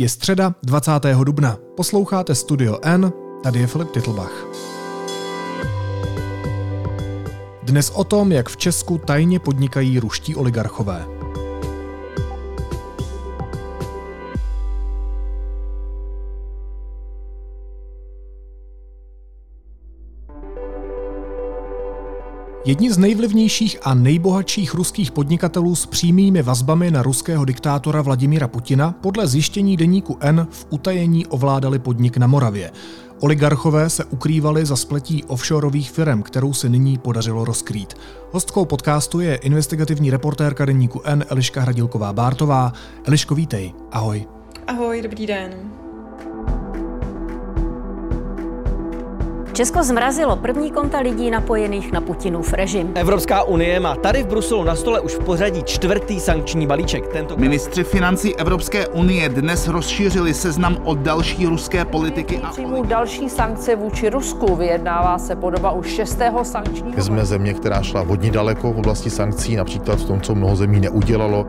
Je středa 20. dubna. Posloucháte Studio N, tady je Filip Titlbach. Dnes o tom, jak v Česku tajně podnikají ruští oligarchové. Jedni z nejvlivnějších a nejbohatších ruských podnikatelů s přímými vazbami na ruského diktátora Vladimira Putina podle zjištění deníku N v utajení ovládali podnik na Moravě. Oligarchové se ukrývali za spletí offshoreových firm, kterou se nyní podařilo rozkrýt. Hostkou podcastu je investigativní reportérka deníku N Eliška Hradilková-Bártová. Eliško, vítej. Ahoj. Ahoj, dobrý den. Česko zmrazilo první konta lidí napojených na Putinův režim. Evropská unie má tady v Bruselu na stole už v pořadí čtvrtý sankční balíček. Tento... Ministři financí Evropské unie dnes rozšířili seznam o další ruské politiky a přijmou další sankce vůči Rusku. Vyjednává se podoba už šestého sankčního. Jsme země, která šla hodně daleko v oblasti sankcí, například v tom, co mnoho zemí neudělalo.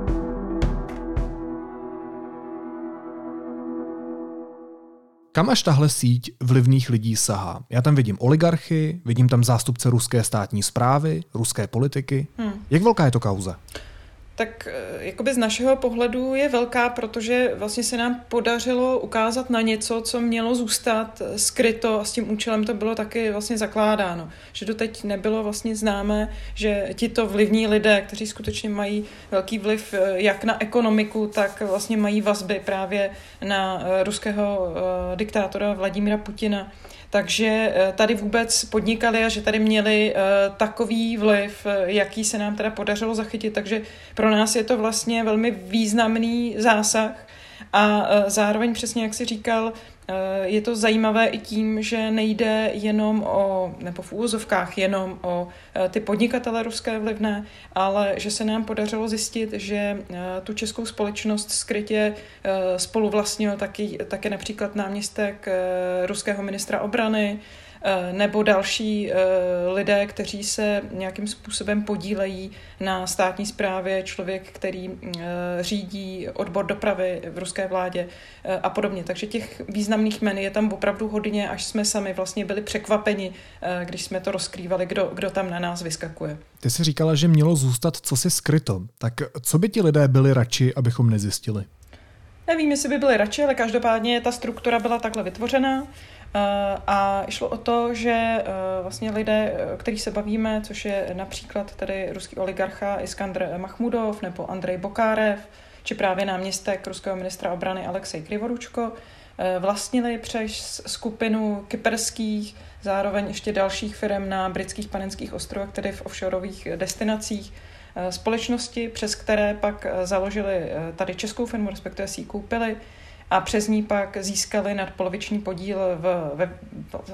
Kam až tahle síť vlivných lidí sahá? Já tam vidím oligarchy, vidím tam zástupce ruské státní zprávy, ruské politiky. Hmm. Jak velká je to kauza? Tak eh, jakoby z našeho pohledu je velká, protože vlastně se nám podařilo ukázat na něco, co mělo zůstat eh, skryto a s tím účelem to bylo taky vlastně zakládáno. Že doteď nebylo vlastně známé, že tito vlivní lidé, kteří skutečně mají velký vliv eh, jak na ekonomiku, tak vlastně mají vazby právě na ruského diktátora Vladimira Putina, takže eh, tady vůbec podnikali a že tady měli eh, takový vliv, eh, jaký se nám teda podařilo zachytit. Takže pro nás je to vlastně velmi významný zásah a zároveň přesně, jak si říkal, Eh, je to zajímavé i tím, že nejde jenom o, nebo v úvozovkách jenom o eh, ty podnikatele ruské vlivné, ale že se nám podařilo zjistit, že tu českou společnost skrytě spoluvlastnil taky, taky například náměstek ruského ministra obrany, nebo další eh, lidé, kteří se nějakým způsobem podílejí na státní správě, člověk, který eh, řídí odbor dopravy v ruské vládě a podobně. Takže těch významných men je tam opravdu hodně, až jsme sami vlastně byli překvapeni, když jsme to rozkrývali, kdo, kdo tam na nás vyskakuje. Ty jsi říkala, že mělo zůstat co si skryto. Tak co by ti lidé byli radši, abychom nezjistili? Nevím, jestli by byli radši, ale každopádně ta struktura byla takhle vytvořená. Eh, a šlo o to, že eh, vlastně lidé, o kterých se bavíme, což je například tady ruský oligarcha Iskandr Mahmudov nebo Andrej Bokárev, či právě náměstek ruského ministra obrany Alexej Krivoručko, eh, vlastnili přes skupinu kyperských, zároveň ještě dalších firm na britských panenských ostrovech, tedy v offshoreových destinacích, společnosti, přes které pak založili tady českou firmu, respektive si ji koupili, a přes ní pak získali nadpoloviční podíl v, ve,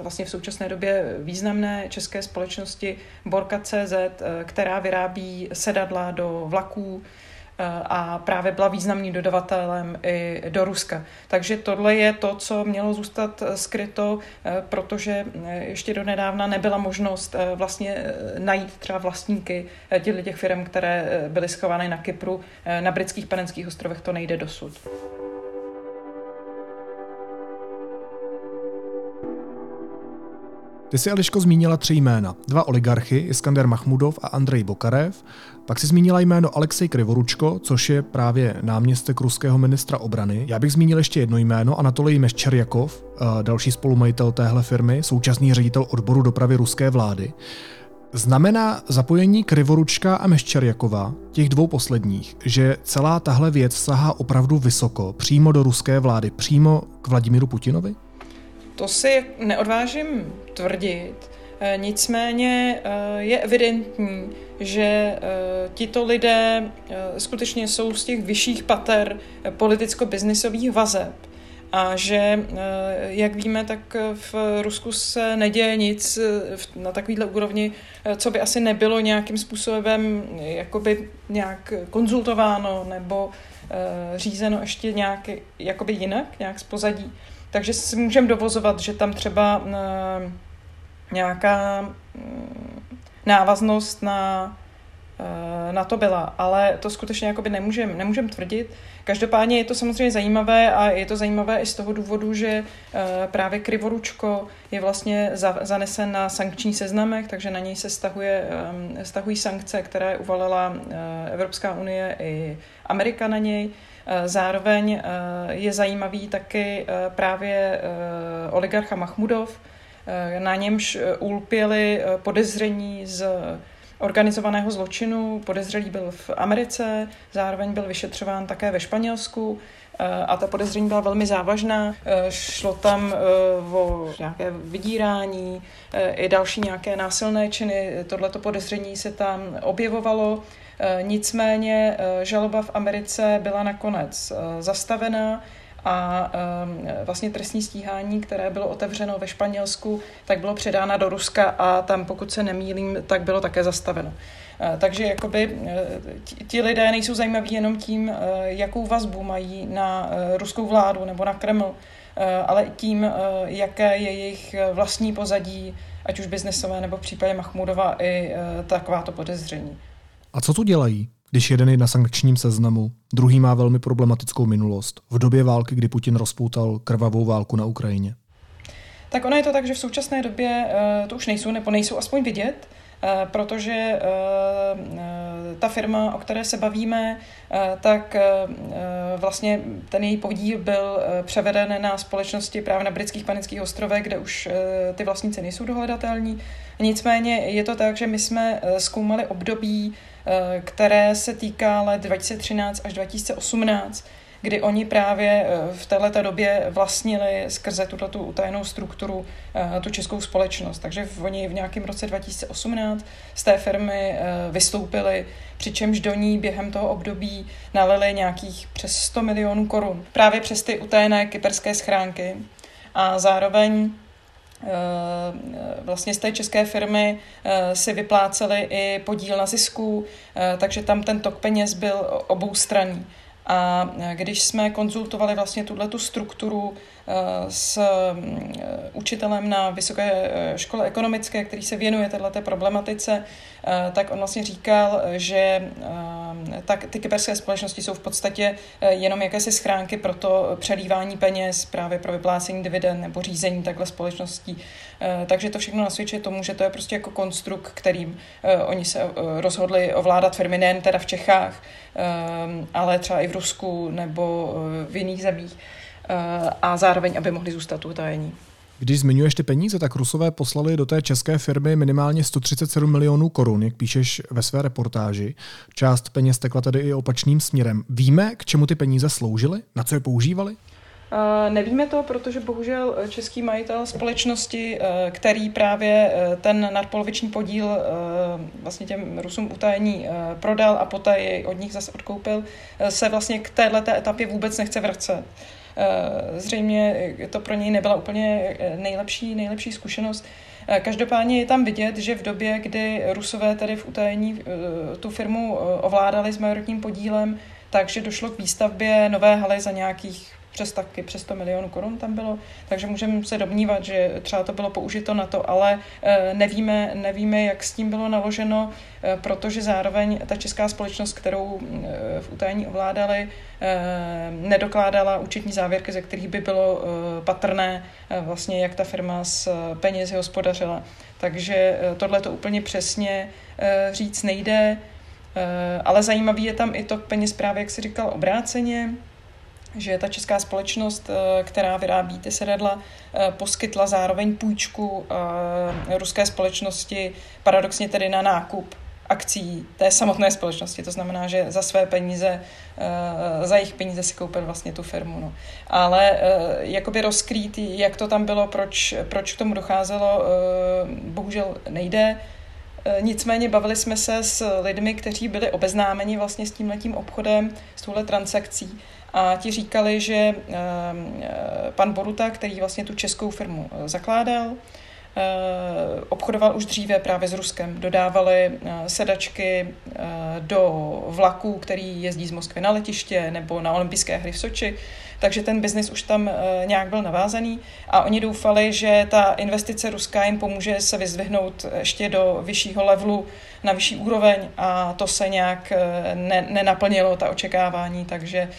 vlastně v současné době významné české společnosti Borka.cz, eh, která vyrábí sedadla do vlaků eh, a právě byla významným dodavatelem i do Ruska. Takže tohle je to, co mělo zůstat skryto, eh, protože ještě do nedávna nebyla možnost vlastně najít třeba vlastníky těchto těch firm, které byly schovány na Kypru. Na britských panenských ostrovech to nejde dosud. Ty jsi, Eliško, zmínila tři jména. Dva oligarchy, Iskander Mahmudov a Andrej Bokarev. Pak si zmínila jméno Alexej Krivoručko, což je právě náměstek ruského ministra obrany. Já bych zmínil ještě jedno jméno, Anatolij Meščerjakov, eh, další spolumajitel téhle firmy, současný ředitel odboru dopravy ruské vlády. Znamená zapojení Krivoručka a Meščerjakova, těch dvou posledních, že celá tahle věc sahá opravdu vysoko, přímo do ruské vlády, přímo k Vladimíru Putinovi? To si neodvážím tvrdit. Eh, nicméně eh, je evidentní, že eh, tito lidé skutečně jsou z těch vyšších pater politicko-biznisových vazeb a že, jak víme, tak v Rusku se neděje nic na takovýhle úrovni, co by asi nebylo nějakým způsobem jakoby nějak konzultováno nebo řízeno ještě nějak jakoby jinak, nějak z pozadí. Takže si můžeme dovozovat, že tam třeba nějaká mm, návaznost na na to byla, ale to skutečně jakoby nemůžem, nemůžem tvrdit. Každopádně je to samozřejmě zajímavé a je to zajímavé i z toho důvodu, že právě Krivoručko je vlastně zanesen na sankční seznamech, takže na něj se stahuje, stahují sankce, které uvalila Evropská unie i Amerika na něj. Zároveň je zajímavý taky právě oligarcha Mahmudov, na němž ulpěli podezření z organizovaného zločinu. Podezřelý byl v Americe, zároveň byl vyšetřován také ve Španělsku a ta podezření byla velmi závažná. Šlo tam o nějaké vydírání i další nějaké násilné činy. Tohleto podezření se tam objevovalo. Nicméně žaloba v Americe byla nakonec zastavená a vlastně trestní stíhání, které bylo otevřeno ve Španělsku, tak bylo předána do Ruska a tam, pokud se nemýlím, tak bylo také zastaveno. Uh, takže jakoby uh, ti lidé nejsou zajímaví jenom tím, uh, jakou vazbu mají na ruskou vládu nebo na Kreml, ale tím, jaké je jejich vlastní pozadí, ať už biznesové nebo v případě Mahmudova i takováto podezření. A co tu dělají? Když jeden je na sankčním seznamu, druhý má velmi problematickou minulost v době války, kdy Putin rozpoutal krvavou válku na Ukrajině. Tak ono je to tak, že v současné době uh, to už nejsou, nebo nejsou aspoň vidět, uh, protože uh, ta firma, o které se bavíme, tak vlastně ten její podíl byl převeden na společnosti právě na britských panických ostrovech, kde už ty vlastníci nejsou dohledatelní. Nicméně je to tak, že my jsme zkoumali období Eh, které se týká let 2013 až 2018, kdy oni právě eh, v této době vlastnili skrze tuto tu utajenou strukturu eh, tu českou společnost. Takže oni v nějakém roce 2018 z té firmy vystoupili, přičemž do ní během toho období nalili nějakých přes 100 milionů korun. Právě přes ty utajené kyperské schránky. A zároveň Eh, vlastně z té české firmy eh, si vypláceli i podíl na zisku, eh, takže tam ten tok peněz byl oboustranný. A když jsme konzultovali vlastně tuhle tu strukturu s mm, učitelem na Vysoké škole ekonomické, který se věnuje této problematice, tak on vlastně říkal, že tak ty kyberské společnosti jsou v podstatě jenom jakési schránky pro to přelívání peněz právě pro vyplácení dividend nebo řízení takhle společností. Takže to všechno nasvědčuje tomu, že to je prostě jako konstrukt, kterým oni se rozhodli ovládat firmy nejen teda v Čechách, ale třeba i v Rusku nebo v jiných zemích. Eh, a zároveň, aby mohli zůstat utajení. Když zmiňuješ ty peníze, tak Rusové poslali do té české firmy minimálně 137 milionů korun, jak píšeš ve své reportáži. Část peněz tekla tedy i opačným směrem. Víme, k čemu ty peníze sloužily? Na co je používali? Nevíme to, protože bohužel český majitel společnosti, uh, který právě uh, ten nadpoloviční podíl vlastně těm Rusům utajení prodal a poté jej od nich zase odkoupil, se vlastně k této etapě vůbec nechce vracet. Eh, zřejmě to pro něj nebyla úplně eh, nejlepší, nejlepší zkušenost. Eh, každopádně je tam vidět, že v době, kdy Rusové tady v utajení tu firmu ovládali s majoritním podílem, takže došlo k výstavbě nové haly za nějakých přes taky přes 100 milionů korun tam bylo, takže můžeme se domnívat, že třeba to bylo použito na to, ale eh, nevíme, nevíme, jak s tím bylo naloženo, eh, protože zároveň ta česká společnost, kterou eh, v utajení ovládali, nedokládala účetní závěrky, ze kterých by bylo patrné vlastně, jak ta firma s penězi hospodařila. Takže tohle to úplně přesně říct nejde, ale zajímavý je tam i to peněz právě, jak si říkal, obráceně, že ta česká společnost, eh, která vyrábí ty sedadla, eh, poskytla zároveň půjčku eh, ruské společnosti, paradoxně tedy na nákup akcí té samotné společnosti. To znamená, že za své peníze, za jejich peníze si koupil vlastně tu firmu. No. Ale jakoby rozkrýt, jak to tam bylo, proč, proč k tomu docházelo, bohužel nejde. Nicméně bavili jsme se s lidmi, kteří byli obeznámeni vlastně s tímhletím obchodem, s touhle transakcí. A ti říkali, že ehm, eh, pan Boruta, který vlastně tu českou firmu eh, zakládal, obchodoval už dříve právě s Ruskem. Dodávali sedačky do vlaků, který jezdí z Moskvy na letiště nebo na olympijské hry v Soči takže ten biznis už tam eh, nějak byl navázaný a oni doufali, že ta investice ruská jim pomůže se vyzvihnout ještě do vyššího levelu, na vyšší úroveň a to se nějak eh, ne, nenaplnilo, ta očekávání, takže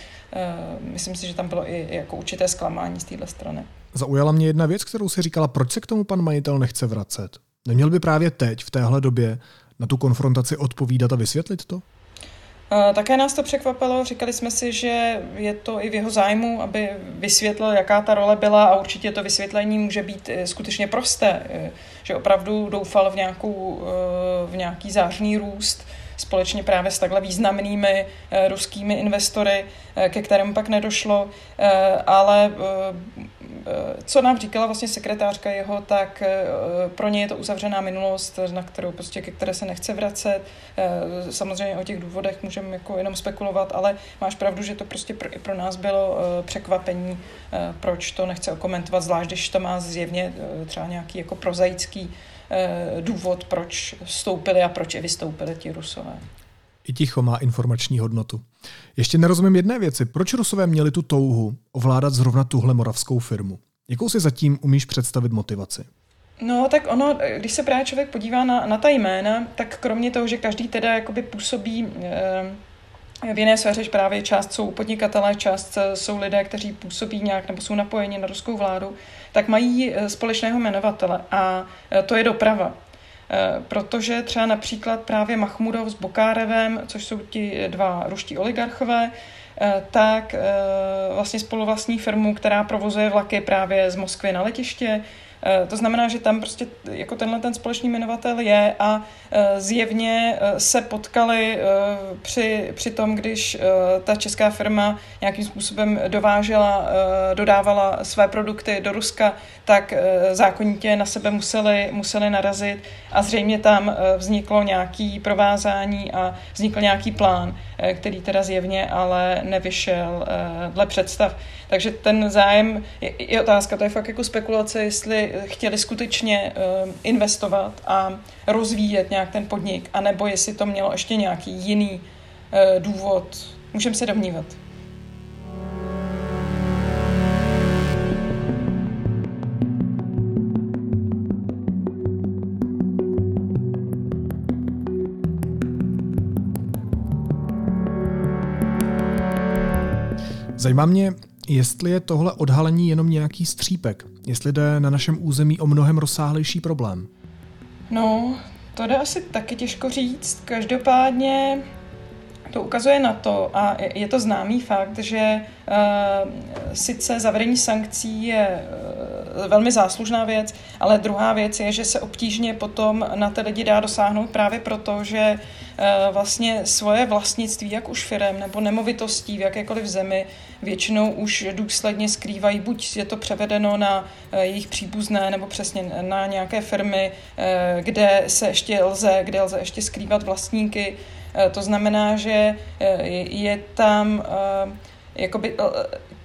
myslím si, že tam bylo i jako určité zklamání z téhle strany. Zaujala mě jedna věc, kterou si říkala, proč se k tomu pan majitel nechce vracet. Neměl by právě teď, v téhle době, na tu konfrontaci odpovídat a vysvětlit to? Také nás to překvapilo, říkali jsme si, že je to i v jeho zájmu, aby vysvětlil, jaká ta role byla a určitě to vysvětlení může být eh, skutečně prosté, eh, že opravdu doufal v, nějakou, eh, v nějaký zářný růst společně právě s takhle významnými ruskými investory, ke kterému pak nedošlo, ale co nám říkala vlastně sekretářka jeho, tak eh, pro ně je to uzavřená minulost, na kterou prostě, ke které se nechce vracet. Eh, samozřejmě o těch důvodech můžeme jako jenom spekulovat, ale máš pravdu, že to prostě pro, i pro nás bylo eh, překvapení, proč to nechce komentovat, zvlášť když to má zjevně třeba nějaký jako prozaický důvod, proč vstoupili a proč i vystoupili ti rusové. I ticho má informační hodnotu. Ještě nerozumím jedné věci. Proč Rusové měli tu touhu ovládat zrovna tuhle moravskou firmu? Jakou si zatím umíš představit motivaci? No, tak ono, když se právě člověk podívá na, na ta jména, tak kromě toho, že každý teda jakoby působí eh, v jiné sféře, právě část jsou podnikatelé, část jsou lidé, kteří působí nějak nebo jsou napojeni na ruskou vládu, tak mají eh, společného jmenovatele a eh, to je doprava. Eh, protože třeba například právě Mahmudov s Bokárevem, což jsou ti dva ruští oligarchové, eh, tak eh, vlastně spoluvlastní firmu, která provozuje vlaky právě z Moskvy na letiště, to znamená, že tam prostě jako tenhle ten společný jmenovatel je a eh, zjevně eh, se potkali při, při tom, když ta česká firma nějakým způsobem dovážela, dodávala své produkty do Ruska, tak zákonitě na sebe museli, museli narazit a zřejmě tam vzniklo nějaký provázání a vznikl nějaký plán, který teda zjevně ale nevyšel dle představ. Takže ten zájem je, je otázka, to je fakt jako spekulace, jestli chtěli skutečně uh, investovat a rozvíjet nějak ten podnik, anebo jestli to mělo ještě nějaký jiný uh, důvod. Můžeme se domnívat. Zajímá mě, jestli je tohle odhalení jenom nějaký střípek, jestli jde na našem území o mnohem rozsáhlejší problém. No, to jde asi taky těžko říct. Každopádně to ukazuje na to, a je to známý fakt, že uh, sice zavedení sankcí je uh, velmi záslužná věc, ale druhá věc je, že se obtížně potom na ty lidi dá dosáhnout právě proto, že vlastně svoje vlastnictví, jak už firem nebo nemovitostí v jakékoliv zemi, většinou už důsledně skrývají, buď je to převedeno na jejich příbuzné nebo přesně na nějaké firmy, kde se ještě lze, kde lze ještě skrývat vlastníky, Eh, to znamená, že eh, je tam eh, jakoby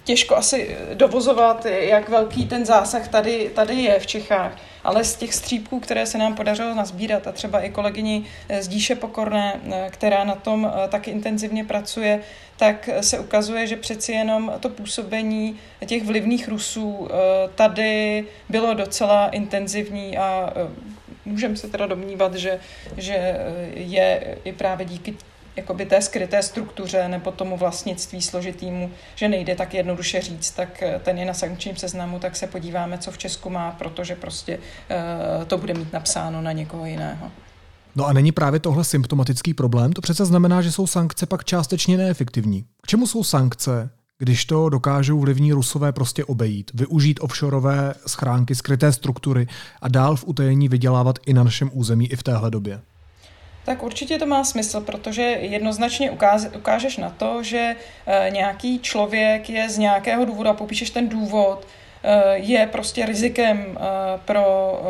těžko asi dovozovat, jak velký ten zásah tady, tady je v Čechách. Ale z těch střípků, které se nám podařilo nazbírat, a třeba i kolegyni z Díše Pokorné, která na tom taky intenzivně pracuje, tak se ukazuje, že přeci jenom to působení těch vlivných Rusů tady bylo docela intenzivní a můžeme se teda domnívat, že, že eh, je i právě díky jakoby té skryté struktuře nebo tomu vlastnictví složitýmu, že nejde tak jednoduše říct, tak eh, ten je na sankčním seznamu, tak se podíváme, co v Česku má, protože prostě uh, to bude mít napsáno na někoho jiného. No a není právě tohle symptomatický problém? To přece znamená, že jsou sankce pak částečně neefektivní. K čemu jsou sankce, když to dokážou vlivní rusové prostě obejít, využít offshoreové schránky, skryté struktury a dál v utajení vydělávat i na našem území i v téhle době? Tak určitě to má smysl, protože jednoznačně ukáže, ukážeš na to, že e, nějaký člověk je z nějakého důvodu a popíšeš ten důvod, e, je prostě rizikem e, pro,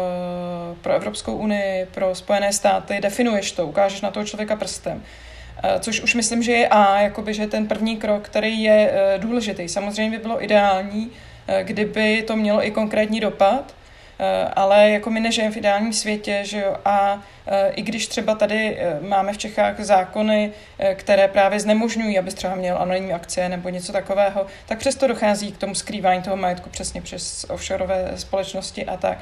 pro Evropskou unii, pro Spojené státy, definuješ to, ukážeš na toho člověka prstem. Eh, což už myslím, že je A, jakoby, že ten první krok, který je eh, důležitý. Samozřejmě by bylo ideální, eh, kdyby to mělo i konkrétní dopad, ale jako my nežijeme v ideálním světě, že jo, a i když třeba tady máme v Čechách zákony, které právě znemožňují, aby třeba měl anonymní akcie nebo něco takového, tak přesto dochází k tomu skrývání toho majetku přesně přes offshoreové společnosti a tak.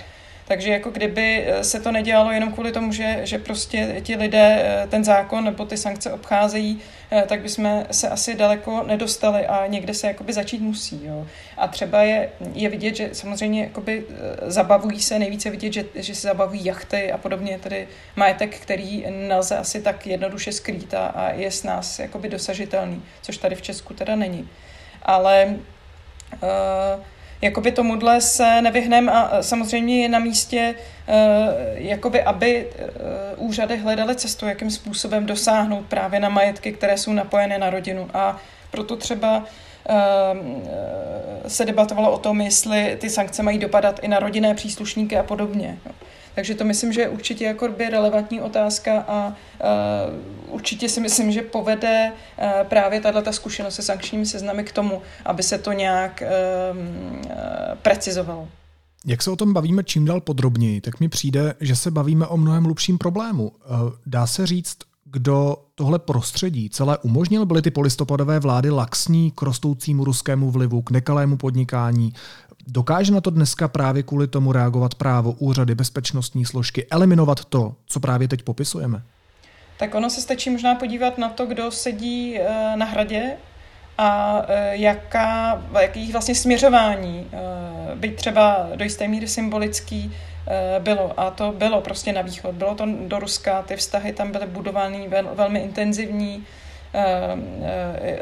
Takže jako kdyby eh, se to nedělalo jenom kvůli tomu, že, že prostě ti lidé eh, ten zákon nebo ty sankce obcházejí, eh, tak bychom se asi daleko nedostali a někde se jakoby začít musí. Jo. A třeba je, je vidět, že samozřejmě jakoby zabavují se, nejvíce vidět, že, že se zabavují jachty a podobně, tedy majetek, který nelze asi tak jednoduše skrýt a, je s nás jakoby dosažitelný, což tady v Česku teda není. Ale uh, jakoby tomuhle se nevyhneme a samozřejmě je na místě, eh, jakoby aby eh, úřady hledaly cestu, jakým způsobem dosáhnout právě na majetky, které jsou napojené na rodinu. A proto třeba eh, se debatovalo o tom, jestli ty sankce mají dopadat i na rodinné příslušníky a podobně. Takže to myslím, že je určitě jako by relevantní otázka a uh, určitě si myslím, že povede uh, právě tato zkušenost se sankčními seznamy k tomu, aby se to nějak uh, precizovalo. Jak se o tom bavíme čím dál podrobněji, tak mi přijde, že se bavíme o mnohem hlubším problému. Dá se říct, kdo tohle prostředí celé umožnil, byly ty polistopadové vlády laxní k rostoucímu ruskému vlivu, k nekalému podnikání, Dokáže na to dneska právě kvůli tomu reagovat právo, úřady, bezpečnostní složky, eliminovat to, co právě teď popisujeme? Tak ono se stačí možná podívat na to, kdo sedí eh, na hradě a eh, jaká, jakých vlastně směřování, eh, byť třeba do jisté míry symbolický, bylo. A to bylo prostě na východ. Bylo to do Ruska, ty vztahy tam byly budovány velmi intenzivní,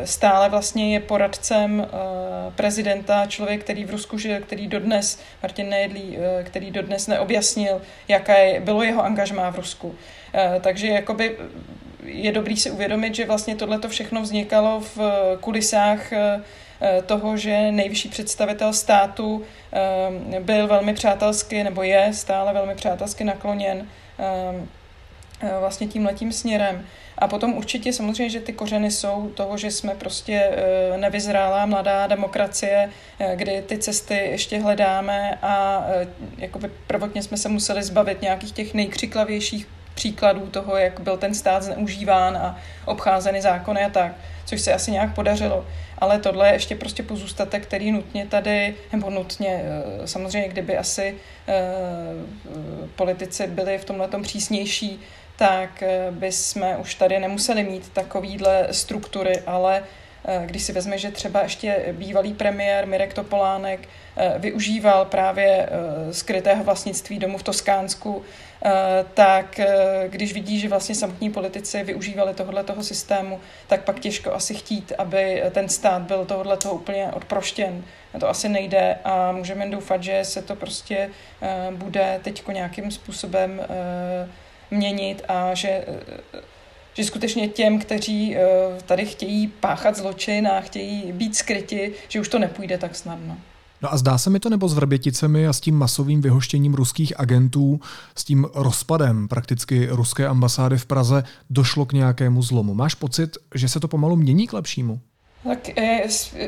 stále vlastně je poradcem eh, prezidenta, člověk, který v Rusku žil, který dodnes, Martin Nejedlí, který dodnes neobjasnil, jaké bylo jeho angažmá v Rusku. Takže jakoby je dobrý si uvědomit, že vlastně tohle všechno vznikalo v kulisách toho, že nejvyšší představitel státu byl velmi přátelsky, nebo je stále velmi přátelsky nakloněn vlastně tím letím směrem. A potom určitě samozřejmě, že ty kořeny jsou toho, že jsme prostě eh, nevyzrálá mladá demokracie, eh, kdy ty cesty ještě hledáme a eh, jakoby prvotně jsme se museli zbavit nějakých těch nejkřiklavějších příkladů toho, jak byl ten stát zneužíván a obcházeny zákony a tak, což se asi nějak podařilo. Ale tohle je ještě prostě pozůstatek, který nutně tady, nebo nutně, samozřejmě, kdyby asi politici byli v tomhle přísnější, tak eh, bychom už tady nemuseli mít takovýhle struktury, ale eh, když si vezme, že třeba ještě bývalý premiér Mirek Topolánek eh, využíval právě skrytého vlastnictví domu v Toskánsku, tak když vidí, že vlastně samotní politici využívali tohohle toho systému, tak pak těžko asi chtít, aby ten stát byl tohohle toho úplně odproštěn. To asi nejde a můžeme doufat, že se to prostě bude teď nějakým způsobem měnit a že, že skutečně těm, kteří eh, tady chtějí páchat zločin a chtějí být skryti, že už to nepůjde tak snadno. No a zdá se mi to nebo s Vrběticemi a s tím masovým vyhoštěním ruských agentů, s tím rozpadem prakticky ruské ambasády v Praze došlo k nějakému zlomu. Máš pocit, že se to pomalu mění k lepšímu? Tak je,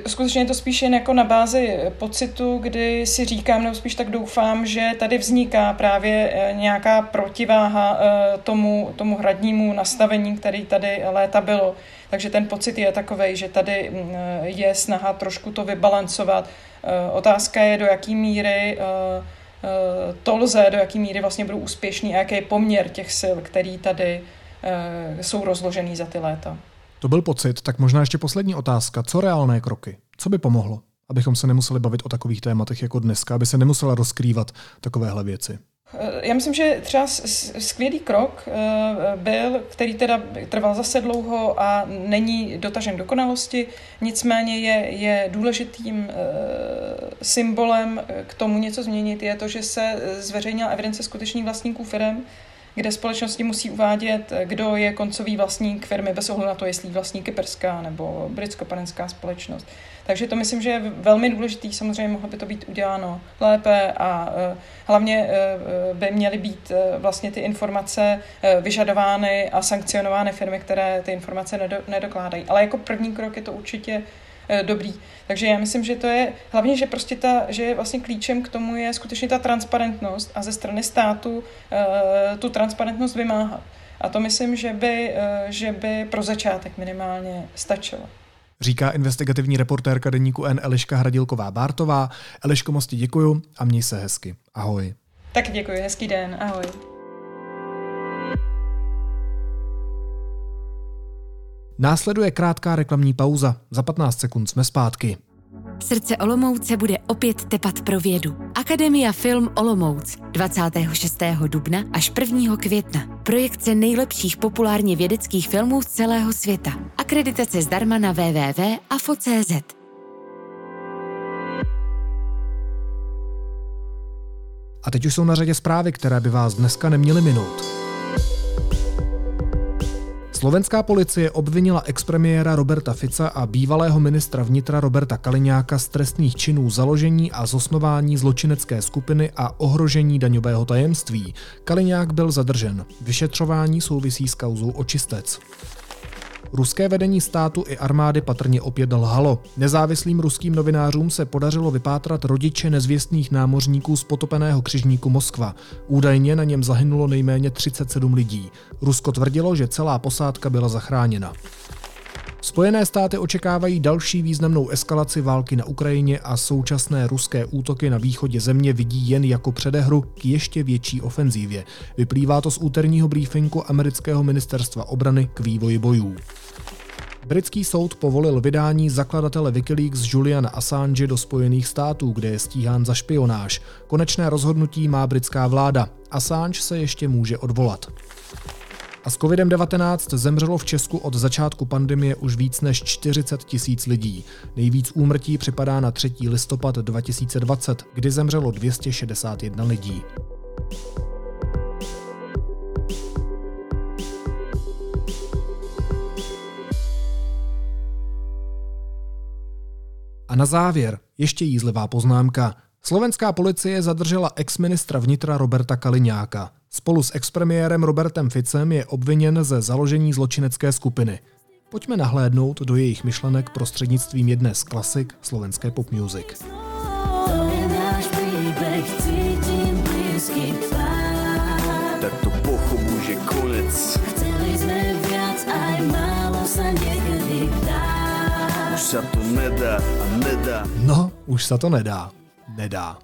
skutečně je to spíš jen jako na bázi pocitu, kdy si říkám, nebo spíš tak doufám, že tady vzniká právě eh, nějaká protiváha eh, tomu, tomu hradnímu nastavení, který tady léta bylo. Takže ten pocit je takový, že tady mm, je snaha trošku to vybalancovat. Eh, otázka je, do jaký míry to lze, do jaký míry vlastně budou úspěšný a jaký je poměr těch sil, který tady jsou rozložený za ty léta. To byl pocit, tak možná ještě poslední otázka. Co reálné kroky? Co by pomohlo? Abychom se nemuseli bavit o takových tématech jako dneska, aby se nemusela rozkrývat takovéhle věci. Eh, já myslím, že třeba skvělý krok eh, byl, který teda trval zase dlouho a není dotažen dokonalosti, nicméně je, je důležitým eh, symbolem k tomu něco změnit, je to, že se zveřejnila evidence skutečných vlastníků firm, kde společnosti musí uvádět, kdo je koncový vlastník firmy, bez ohledu na to, jestli vlastní kyperská nebo britsko-panenská společnost. Takže to myslím, že je velmi důležitý. Samozřejmě mohlo by to být uděláno lépe a uh, hlavně uh, by měly být vlastně ty informace vyžadovány a sankcionovány firmy, které ty informace nedo, nedokládají. Ale jako první krok je to určitě dobrý. Takže já myslím, že to je hlavně, že prostě ta, že vlastně klíčem k tomu je skutečně ta transparentnost a ze strany státu e, tu transparentnost vymáhat. A to myslím, že by, e, že by pro začátek minimálně stačilo. Říká investigativní reportérka deníku N Eliška Hradilková Bártová. Eliško, moc ti děkuju a měj se hezky. Ahoj. Tak děkuji, hezký den, ahoj. Následuje krátká reklamní pauza. Za 15 sekund jsme zpátky. Srdce Olomouce bude opět tepat pro vědu. Akademia Film Olomouc 26. dubna až 1. května. Projekce nejlepších populárně vědeckých filmů z celého světa. Akreditace zdarma na www.afo.cz. A teď už jsou na řadě zprávy, které by vás dneska neměly minout. Slovenská policie obvinila expremiéra Roberta Fica a bývalého ministra vnitra Roberta Kaliňáka z trestných činů založení a zosnování zločinecké skupiny a ohrožení daňového tajemství. Kaliňák byl zadržen. Vyšetřování souvisí s kauzou očistec. Ruské vedení státu i armády patrně opět lhalo. Nezávislým ruským novinářům se podařilo vypátrat rodiče nezvěstných námořníků z potopeného křižníku Moskva. Údajně na něm zahynulo nejméně 37 lidí. Rusko tvrdilo, že celá posádka byla zachráněna. Spojené státy očekávají další významnou eskalaci války na Ukrajině a současné ruské útoky na východě země vidí jen jako předehru k ještě větší ofenzívě. Vyplývá to z úterního briefingu amerického ministerstva obrany k vývoji bojů. Britský soud povolil vydání zakladatele Wikileaks Juliana Assange do Spojených států, kde je stíhán za špionáž. Konečné rozhodnutí má britská vláda. Assange se ještě může odvolat. A s COVID-19 zemřelo v Česku od začátku pandemie už víc než 40 tisíc lidí. Nejvíc úmrtí připadá na 3. listopad 2020, kdy zemřelo 261 lidí. A na závěr ještě jízlivá poznámka. Slovenská policie zadržela ex-ministra vnitra Roberta Kaliňáka. Spolu s expremiérem Robertem Ficem je obviněn ze založení zločinecké skupiny. Pojďme nahlédnout do jejich myšlenek prostřednictvím jedné z klasik slovenské pop music. Tak to pochopu, že konec. Chceli sme viac, aj málo sa niekedy dá. Už sa to nedá a nedá. No, už sa to nedá. Nedá.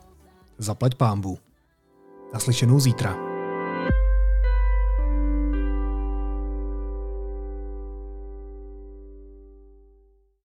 Zaplať pámbu. Naslyšenou zítra.